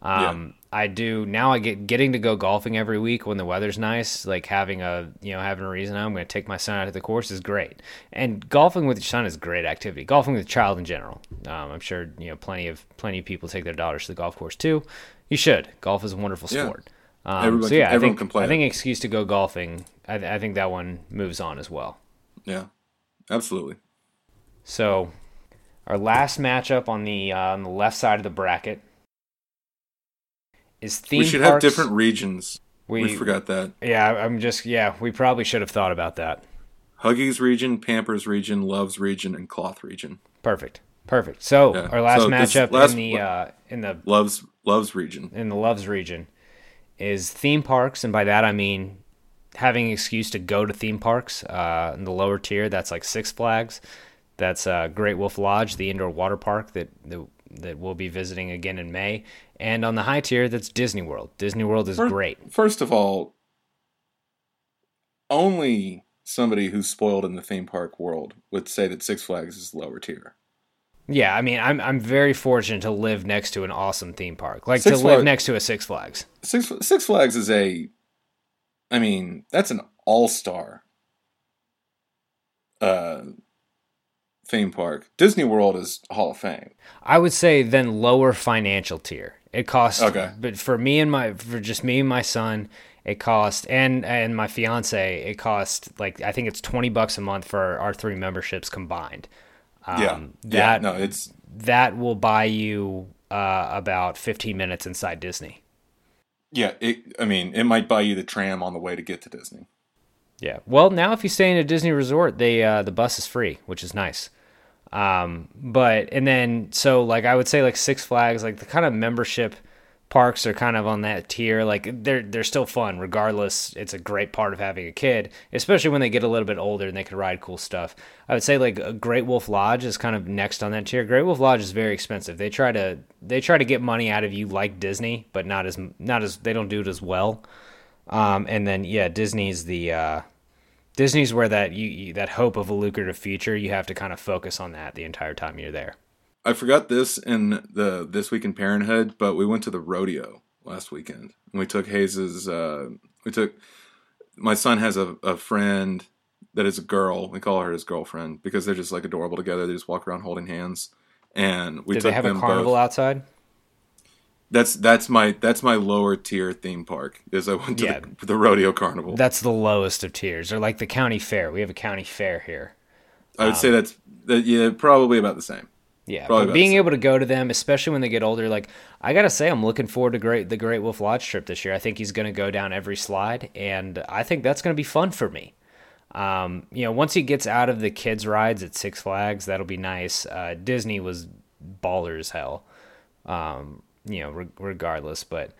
Um, I do now. I get getting to go golfing every week when the weather's nice. Like having a you know having a reason. I'm going to take my son out to the course is great, and golfing with your son is a great activity. Golfing with a child in general. Um, I'm sure you know plenty of plenty of people take their daughters to the golf course too. You should. Golf is a wonderful Yeah. sport. Um, Everybody so yeah, I everyone think I think excuse to go golfing. I, I think that one moves on as well. Yeah, absolutely. So, our last matchup on the uh, on the left side of the bracket is theme we should have different regions. We, We, forgot that. Yeah, I'm just yeah. We probably should have thought about that. Huggies region, Pampers region, Loves region, and Cloth region. Perfect, perfect. So Yeah. our last So matchup last- in the uh, in the Loves Loves region. in the Loves region is theme parks, and by that I mean having an excuse to go to theme parks. Uh, in the lower tier, that's like Six Flags. That's uh, Great Wolf Lodge, the indoor water park that, that that we'll be visiting again in May. And on the high tier, that's Disney World. Disney World is Fir- great. First of all, only somebody who's spoiled in the theme park world would say that Six Flags is lower tier. Yeah, I mean, I'm I'm very fortunate to live next to an awesome theme park, like Six to live next to a Six Flags. Six Six Flags is a, I mean, that's an all star. Uh, theme park. Disney World is Hall of Fame. I would say then lower financial tier. It costs, Okay. but for me and my for just me and my son, it cost and and my fiance, it cost like I think it's twenty bucks a month for our, three memberships combined. Um, yeah, that yeah. No, it's that will buy you uh, about fifteen minutes inside Disney. yeah. It. I mean, it might buy you the tram on the way to get to Disney. Yeah. Well, now if you stay in a Disney resort, they uh, the bus is free, which is nice. Um, but and then so like I would say like Six Flags, like the kind of membership parks are kind of on that tier. Like they're they're still fun regardless. It's a great part of having a kid, especially when they get a little bit older and they can ride cool stuff. I would say like Great Wolf Lodge is kind of next on that tier. Great Wolf Lodge is very expensive. They try to they try to get money out of you like Disney, but not as not as they don't do it as well. Um, and then yeah, Disney's the uh, Disney's where that you, you that hope of a lucrative future. You have to kind of focus on that the entire time you're there. I forgot this in the this week in Parenthood, but we went to the rodeo last weekend. And we took Hayes's. Uh, we took my son has a, a friend that is a girl. We call her his girlfriend because they're just like adorable together. They just walk around holding hands. And we Did took they have a carnival both. outside? That's that's my that's my lower tier theme park. Is I went to Yeah. the, the rodeo carnival. That's the lowest of tiers. Or like the county fair. We have a county fair here. I would say that's that. Yeah, probably about the same. Yeah, Probably but being able to go to them, especially when they get older, like I gotta say, I'm looking forward to great the Great Wolf Lodge trip this year. I think he's gonna go down every slide, and I think that's gonna be fun for me. Um, you know, once he gets out of the kids' rides at Six Flags, that'll be nice. Uh, Disney was baller as hell. Um, you know, re- regardless, but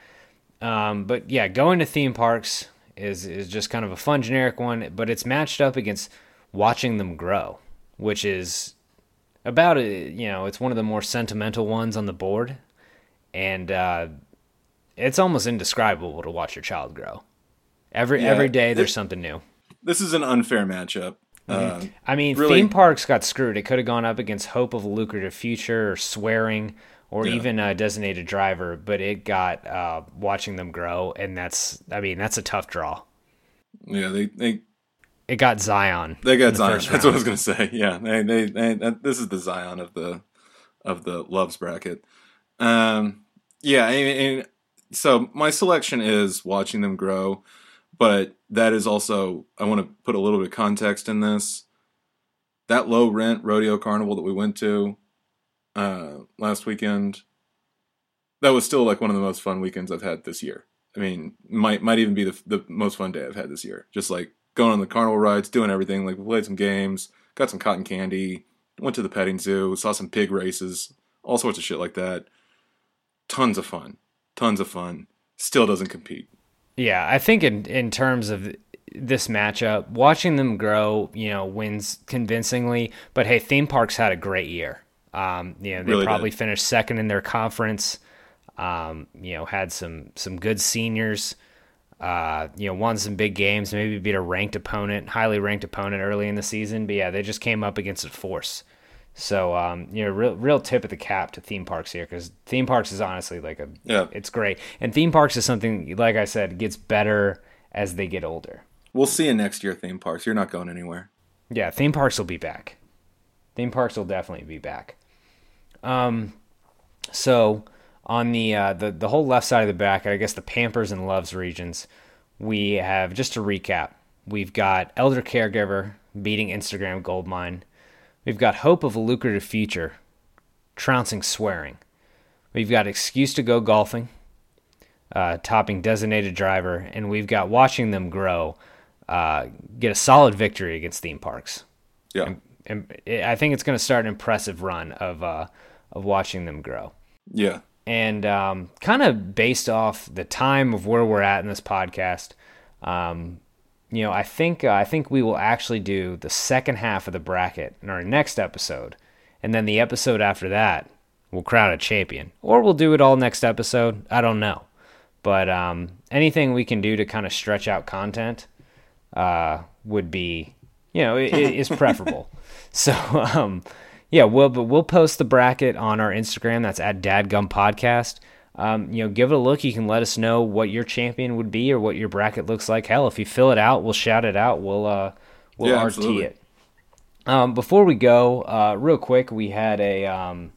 um, but yeah, going to theme parks is is just kind of a fun generic one, but it's matched up against watching them grow, which is about it. You know, it's one of the more sentimental ones on the board, and uh, it's almost indescribable to watch your child grow. Every Yeah, every day there's it- something new. this is an unfair matchup. Uh, I mean, Really- theme parks got screwed. It could have gone up against Hope of a Lucrative Future or Swearing or Yeah. even a Designated Driver, but it got uh, Watching Them Grow, and that's, I mean, that's a tough draw. yeah, they they It got Zion. they got the Zion. That's what I was gonna say. Yeah, they, they, they this is the Zion of the of the loves bracket. Um, yeah, and, and so my selection is watching them grow, but that is also I want to put a little bit of context in this. That low rent rodeo carnival that we went to uh, last weekend, that was still like one of the most fun weekends I've had this year. I mean, might might even be the the most fun day I've had this year. Just like going on the carnival rides, doing everything. Like we played some games, got some cotton candy, went to the petting zoo, saw some pig races, all sorts of shit like that. Tons of fun, tons of fun. Still doesn't compete. Yeah, I think in in terms of this matchup, watching them grow, you know, wins convincingly. But hey, theme parks had a great year. Um, you know, they Really probably did. finished second in their conference. Um, you know, had some some good seniors. Uh, you know, won some big games. Maybe beat a ranked opponent, highly ranked opponent early in the season. But yeah, they just came up against a force. So um, you know, real real tip of the cap to theme parks here because theme parks is honestly like a Yeah. it's great. And theme parks is something like I said gets better as they get older. We'll see you next year, theme parks. You're not going anywhere. Yeah, theme parks will be back. Theme parks will definitely be back. Um, so on the uh, the the whole left side of the back, I guess the Pampers and Loves regions, we have just to recap. We've got Elder Caregiver beating Instagram Goldmine. We've got Hope of a Lucrative Future trouncing Swearing. We've got Excuse to Go Golfing, uh, topping Designated Driver, and we've got Watching Them Grow uh, get a solid victory against theme parks. Yeah, And I think it's going to start an impressive run of uh, of watching them grow. yeah. And um, kind of based off the time of where we're at in this podcast, um, you know, I think uh, I think we will actually do the second half of the bracket in our next episode, and then the episode after that, we'll crown a champion, or we'll do it all next episode. I don't know, but um, anything we can do to kind of stretch out content uh, would be, you know, i- i- is preferable. so, um, yeah, we'll but we'll post the bracket on our Instagram. That's at Dadgum Podcast. Um, you know, give it a look. You can let us know what your champion would be or what your bracket looks like. Hell, if you fill it out, we'll shout it out. We'll uh, we'll Yeah, RT absolutely. it. Um, before we go, uh, real quick, we had a um,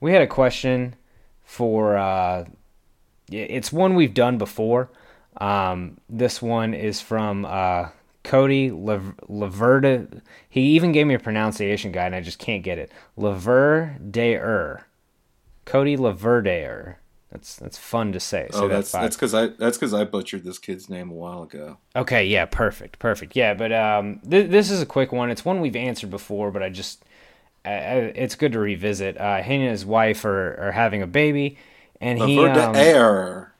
we had a question for uh, yeah, it's one we've done before. Um, this one is from uh, Cody Laverde. He even gave me a pronunciation guide, and I just can't get it. Laverdeer. Cody Laverdeer. That's that's fun to say. Say Oh, that's that's because I that's because I butchered this kid's name a while ago. Okay, yeah, perfect, perfect. Yeah, but um, th- this is a quick one. It's one we've answered before, but I just, uh, uh, it's good to revisit. Uh, he and his wife are, are having a baby, and he um, air.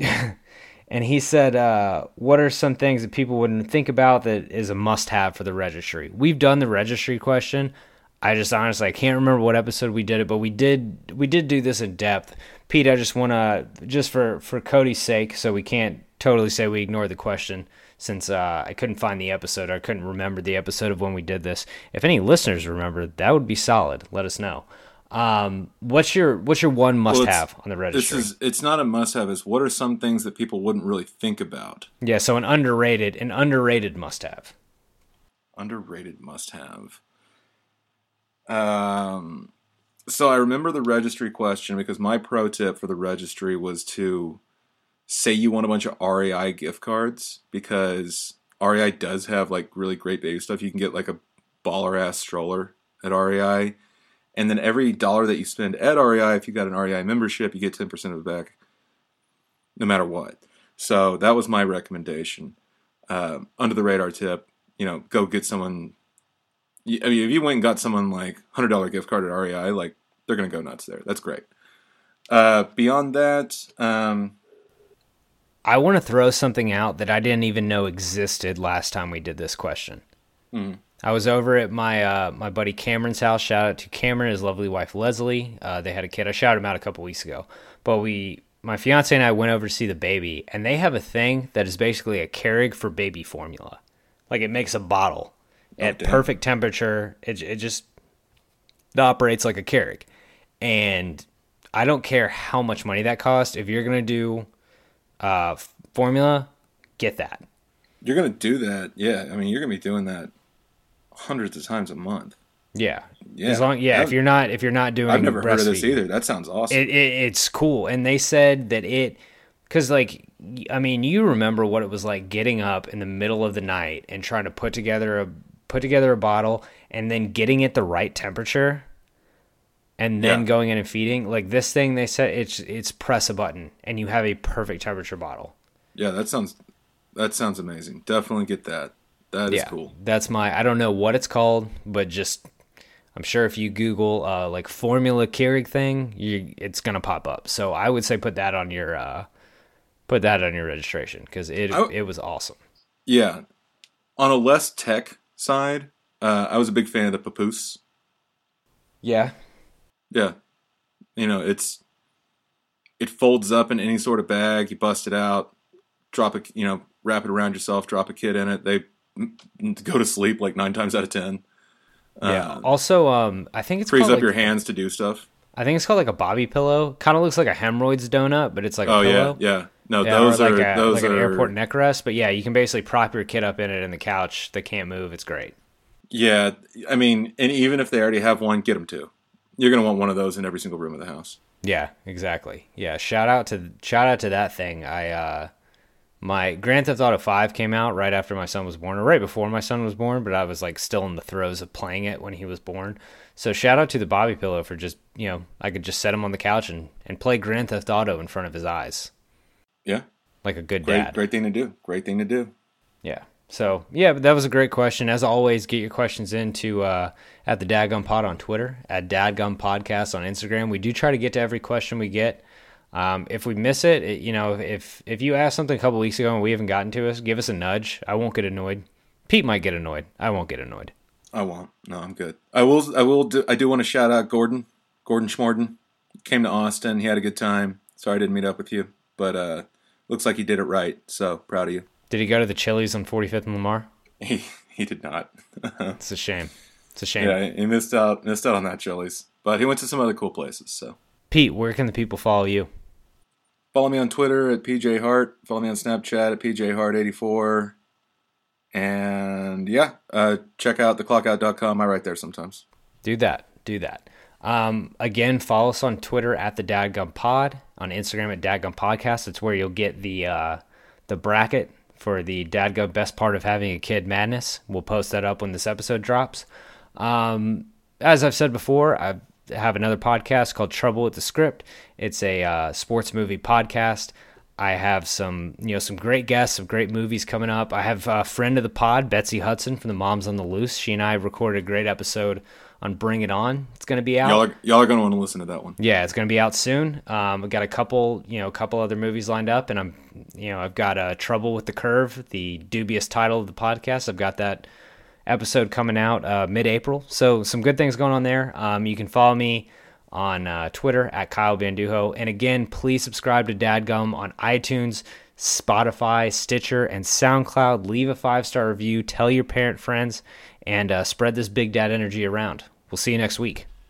and he said, uh, "What are some things that people wouldn't think about that is a must-have for the registry?" We've done the registry question. I just honestly I can't remember what episode we did it, but we did we did do this in depth. Pete, I just want to just for for Cody's sake, so we can't totally say we ignored the question since uh, I couldn't find the episode. I couldn't remember the episode of when we did this. If any listeners remember, that would be solid. Let us know. Um, what's your what's your one Well, must-have on the registry? This is it's not a must-have. Is what are some things that people wouldn't really think about? Yeah, so an underrated, an underrated must-have. Underrated must-have. Um, so I remember the registry question because my pro tip for the registry was to say you want a bunch of REI gift cards because REI does have like really great baby stuff. You can get like a baller ass stroller at REI, and then every dollar that you spend at REI, if you got an REI membership, you get ten percent of it back, no matter what. So that was my recommendation. Um, under the radar tip, you know, go get someone. I mean, if you went and got someone like hundred dollar gift card at REI, like they're gonna go nuts there. That's great. Uh, beyond that, um, I want to throw something out that I didn't even know existed last time we did this question. Mhm. I was over at my uh, my buddy Cameron's house. Shout out to Cameron, his lovely wife Leslie. Uh, they had a kid. I shouted him out a couple weeks ago. But we, my fiance and I, went over to see the baby, and they have a thing that is basically a Keurig for baby formula. Like it makes a bottle at damn. perfect temperature. It it just it operates like a Keurig, and I don't care how much money that costs. If you're gonna do uh, formula, get that. You're gonna do that, yeah. I mean, you're gonna be doing that hundreds of times a month. Yeah, Yeah. As long yeah, That- if you're not if you're not doing I've never heard of this either. That sounds awesome. it, it it's cool and they said that it because like I mean you remember what it was like getting up in the middle of the night and trying to put together a put together a bottle and then getting it the right temperature and then Yeah. going in and feeding like this thing they said it's it's press a button and you have a perfect temperature bottle yeah, that sounds that sounds amazing. Definitely get that. That is yeah cool. that's my i don't know what it's called but just i'm sure if you google uh, like formula keurig thing you it's gonna pop up so i would say put that on your uh put that on your registration because it I- it was awesome Yeah. On a less tech side, uh, I was a big fan of the papoose. yeah Yeah. You know, it's it folds up in any sort of bag. You bust it out, drop a you know, wrap it around yourself, drop a kid in it. They go to sleep like nine times out of ten. yeah Uh, also um i think it's frees up like, your hands to do stuff. i think it's called like a Boppy pillow kind of looks like a hemorrhoids donut but it's like Oh a yeah, pillow yeah. No, Yeah, those like are a, those like are an airport neck rest but yeah you can basically prop your kid up in it in the couch they can't move it's great Yeah, I mean, and even if they already have one, get them two. You're gonna want one of those in every single room of the house. Yeah, exactly. Yeah, shout out to shout out to that thing. I uh my Grand Theft Auto 5 came out right after my son was born or right before my son was born, but I was like still in the throes of playing it when he was born. So shout out to the Boppy Pillow for just, you know, I could just set him on the couch and and play Grand Theft Auto in front of his eyes Yeah, like a good great, dad. great thing to do. Great thing to do. Yeah. So yeah, but that was a great question. As always, get your questions into uh, at the Dadgum Pod on Twitter, at Dadgum Podcast on Instagram. We do try to get to every question we get. Um, if we miss it, it, you know, if if you asked something a couple weeks ago and we haven't gotten to us, give us a nudge. I won't get annoyed. Pete might get annoyed. I won't get annoyed. I won't. No, I'm good. I will. I will. Do, I do want to shout out Gordon. Gordon Schmorden came to Austin. He had a good time. Sorry I didn't meet up with you, but uh, looks like he did it right. So proud of you. Did he go to the Chili's on 45th and Lamar? He he did not. It's a shame. It's a shame. yeah, he missed out. Missed out on that Chili's, but he went to some other cool places. So Pete, where can the people follow you? Follow me on Twitter at PJ Hart. Follow me on Snapchat at PJ Hart84. And yeah, uh, check out theclockout.com. I write there sometimes. Do that. Do that. Um, again, follow us on Twitter at the Dadgum Pod, on Instagram at Dadgum Podcast. It's where you'll get the uh, the bracket for the Dadgum Best Part of Having a Kid Madness. We'll post that up when this episode drops. Um, as I've said before, I have another podcast called Trouble with the Script. It's a uh, sports movie podcast. I have some, you know, some great guests, some great movies coming up. I have a friend of the pod, Betsy Hudson from the Moms on the Loose. She and I recorded a great episode on Bring It On. It's going to be out. Y'all are, y'all are going to want to listen to that one. Yeah, it's going to be out soon. Um, I've got a couple, you know, a couple other movies lined up, and I'm, you know, I've got uh, Trouble with the Curve, the dubious title of the podcast. I've got that episode coming out uh, mid-April, so some good things going on there. Um, you can follow me on uh, Twitter at Kyle Banduho, and again, please subscribe to Dadgum on iTunes, Spotify, Stitcher, and SoundCloud. Leave a five-star review. Tell your parent friends, and uh, spread this big dad energy around. We'll see you next week.